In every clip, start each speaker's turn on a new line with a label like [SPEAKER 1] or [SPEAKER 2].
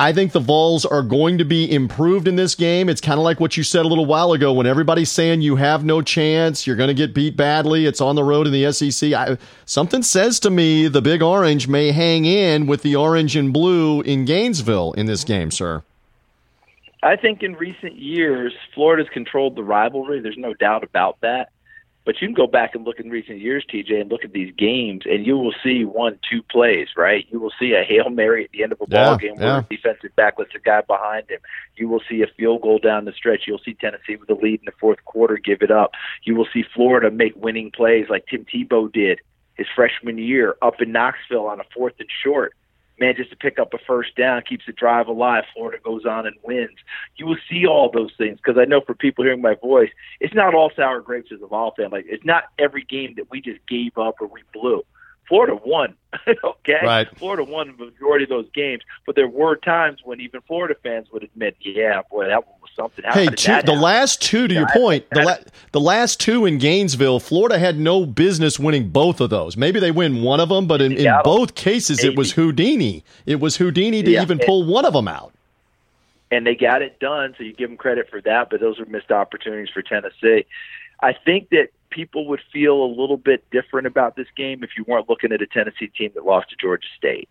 [SPEAKER 1] I think the Vols are going to be improved in this game. It's kind of like what you said a little while ago when everybody's saying you have no chance, you're going to get beat badly, it's on the road in the SEC. I, something says to me the Big Orange may hang in with the orange and blue in Gainesville in this game, sir.
[SPEAKER 2] I think in recent years, Florida's controlled the rivalry. There's no doubt about that. But you can go back and look in recent years, TJ, and look at these games, and you will see one, two plays, right? You will see a hail mary at the end of a
[SPEAKER 1] yeah,
[SPEAKER 2] ball game where
[SPEAKER 1] yeah.
[SPEAKER 2] the defensive back lets a guy behind him. You will see a field goal down the stretch. You'll see Tennessee with a lead in the fourth quarter give it up. You will see Florida make winning plays like Tim Tebow did his freshman year up in Knoxville on a fourth and short man, just to pick up a first down, keeps the drive alive. Florida goes on and wins. You will see all those things because I know for people hearing my voice, it's not all sour grapes as a Vol fan. Like it's not every game that we just gave up or we blew. Florida won, okay?
[SPEAKER 1] Right.
[SPEAKER 2] Florida won the majority of those games, but there were times when even Florida fans would admit, "Yeah, boy, that one was something." How
[SPEAKER 1] Hey, two, the last two, to your
[SPEAKER 2] Yeah,
[SPEAKER 1] point, the, la- the last two in Gainesville, Florida had no business winning both of those. Maybe they win one of them, but in, in both cases, it was Houdini. It was Houdini to
[SPEAKER 2] Yeah,
[SPEAKER 1] even
[SPEAKER 2] and-
[SPEAKER 1] pull one of them out.
[SPEAKER 2] and they got it done. So you give them credit for that, but those are missed opportunities for Tennessee. I think that people would feel a little bit different about this game if you weren't looking at a Tennessee team that lost to Georgia State.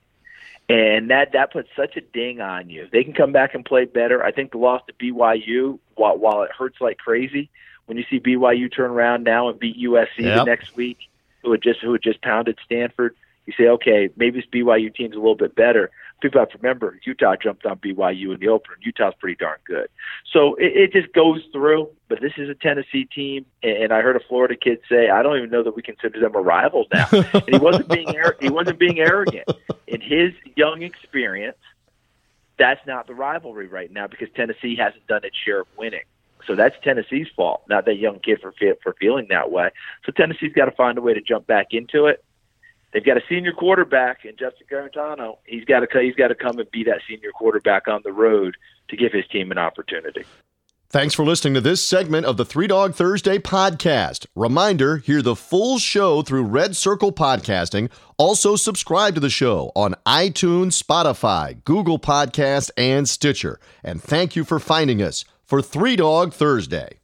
[SPEAKER 2] And that that puts such a ding on you. They can come back and play better. I think the loss to BYU, while while it hurts like crazy, when you see BYU turn around now and beat USC the next week, who had just who had just pounded Stanford, you say, okay, maybe this BYU team's a little bit better. People have to remember Utah jumped on BYU in the opener. and Utah's pretty darn good. So it, it just goes through. But this is a Tennessee team, and I heard a Florida kid say, "I don't even know that we consider them a rival now." and he wasn't being he wasn't being arrogant. In his young experience, that's not the rivalry right now because Tennessee hasn't done its share of winning. So that's Tennessee's fault, not that young kid for for feeling that way. So Tennessee's got to find a way to jump back into it. They've got a senior quarterback in Justin Guarantano. He's got to he's got to come and be that senior quarterback on the road to give his team an opportunity.
[SPEAKER 1] Thanks for listening to this segment of the Three Dog Thursday podcast. Reminder hear the full show through Red Circle Podcasting. Also, subscribe to the show on iTunes, Spotify, Google Podcast, and Stitcher. And thank you for finding us for Three Dog Thursday.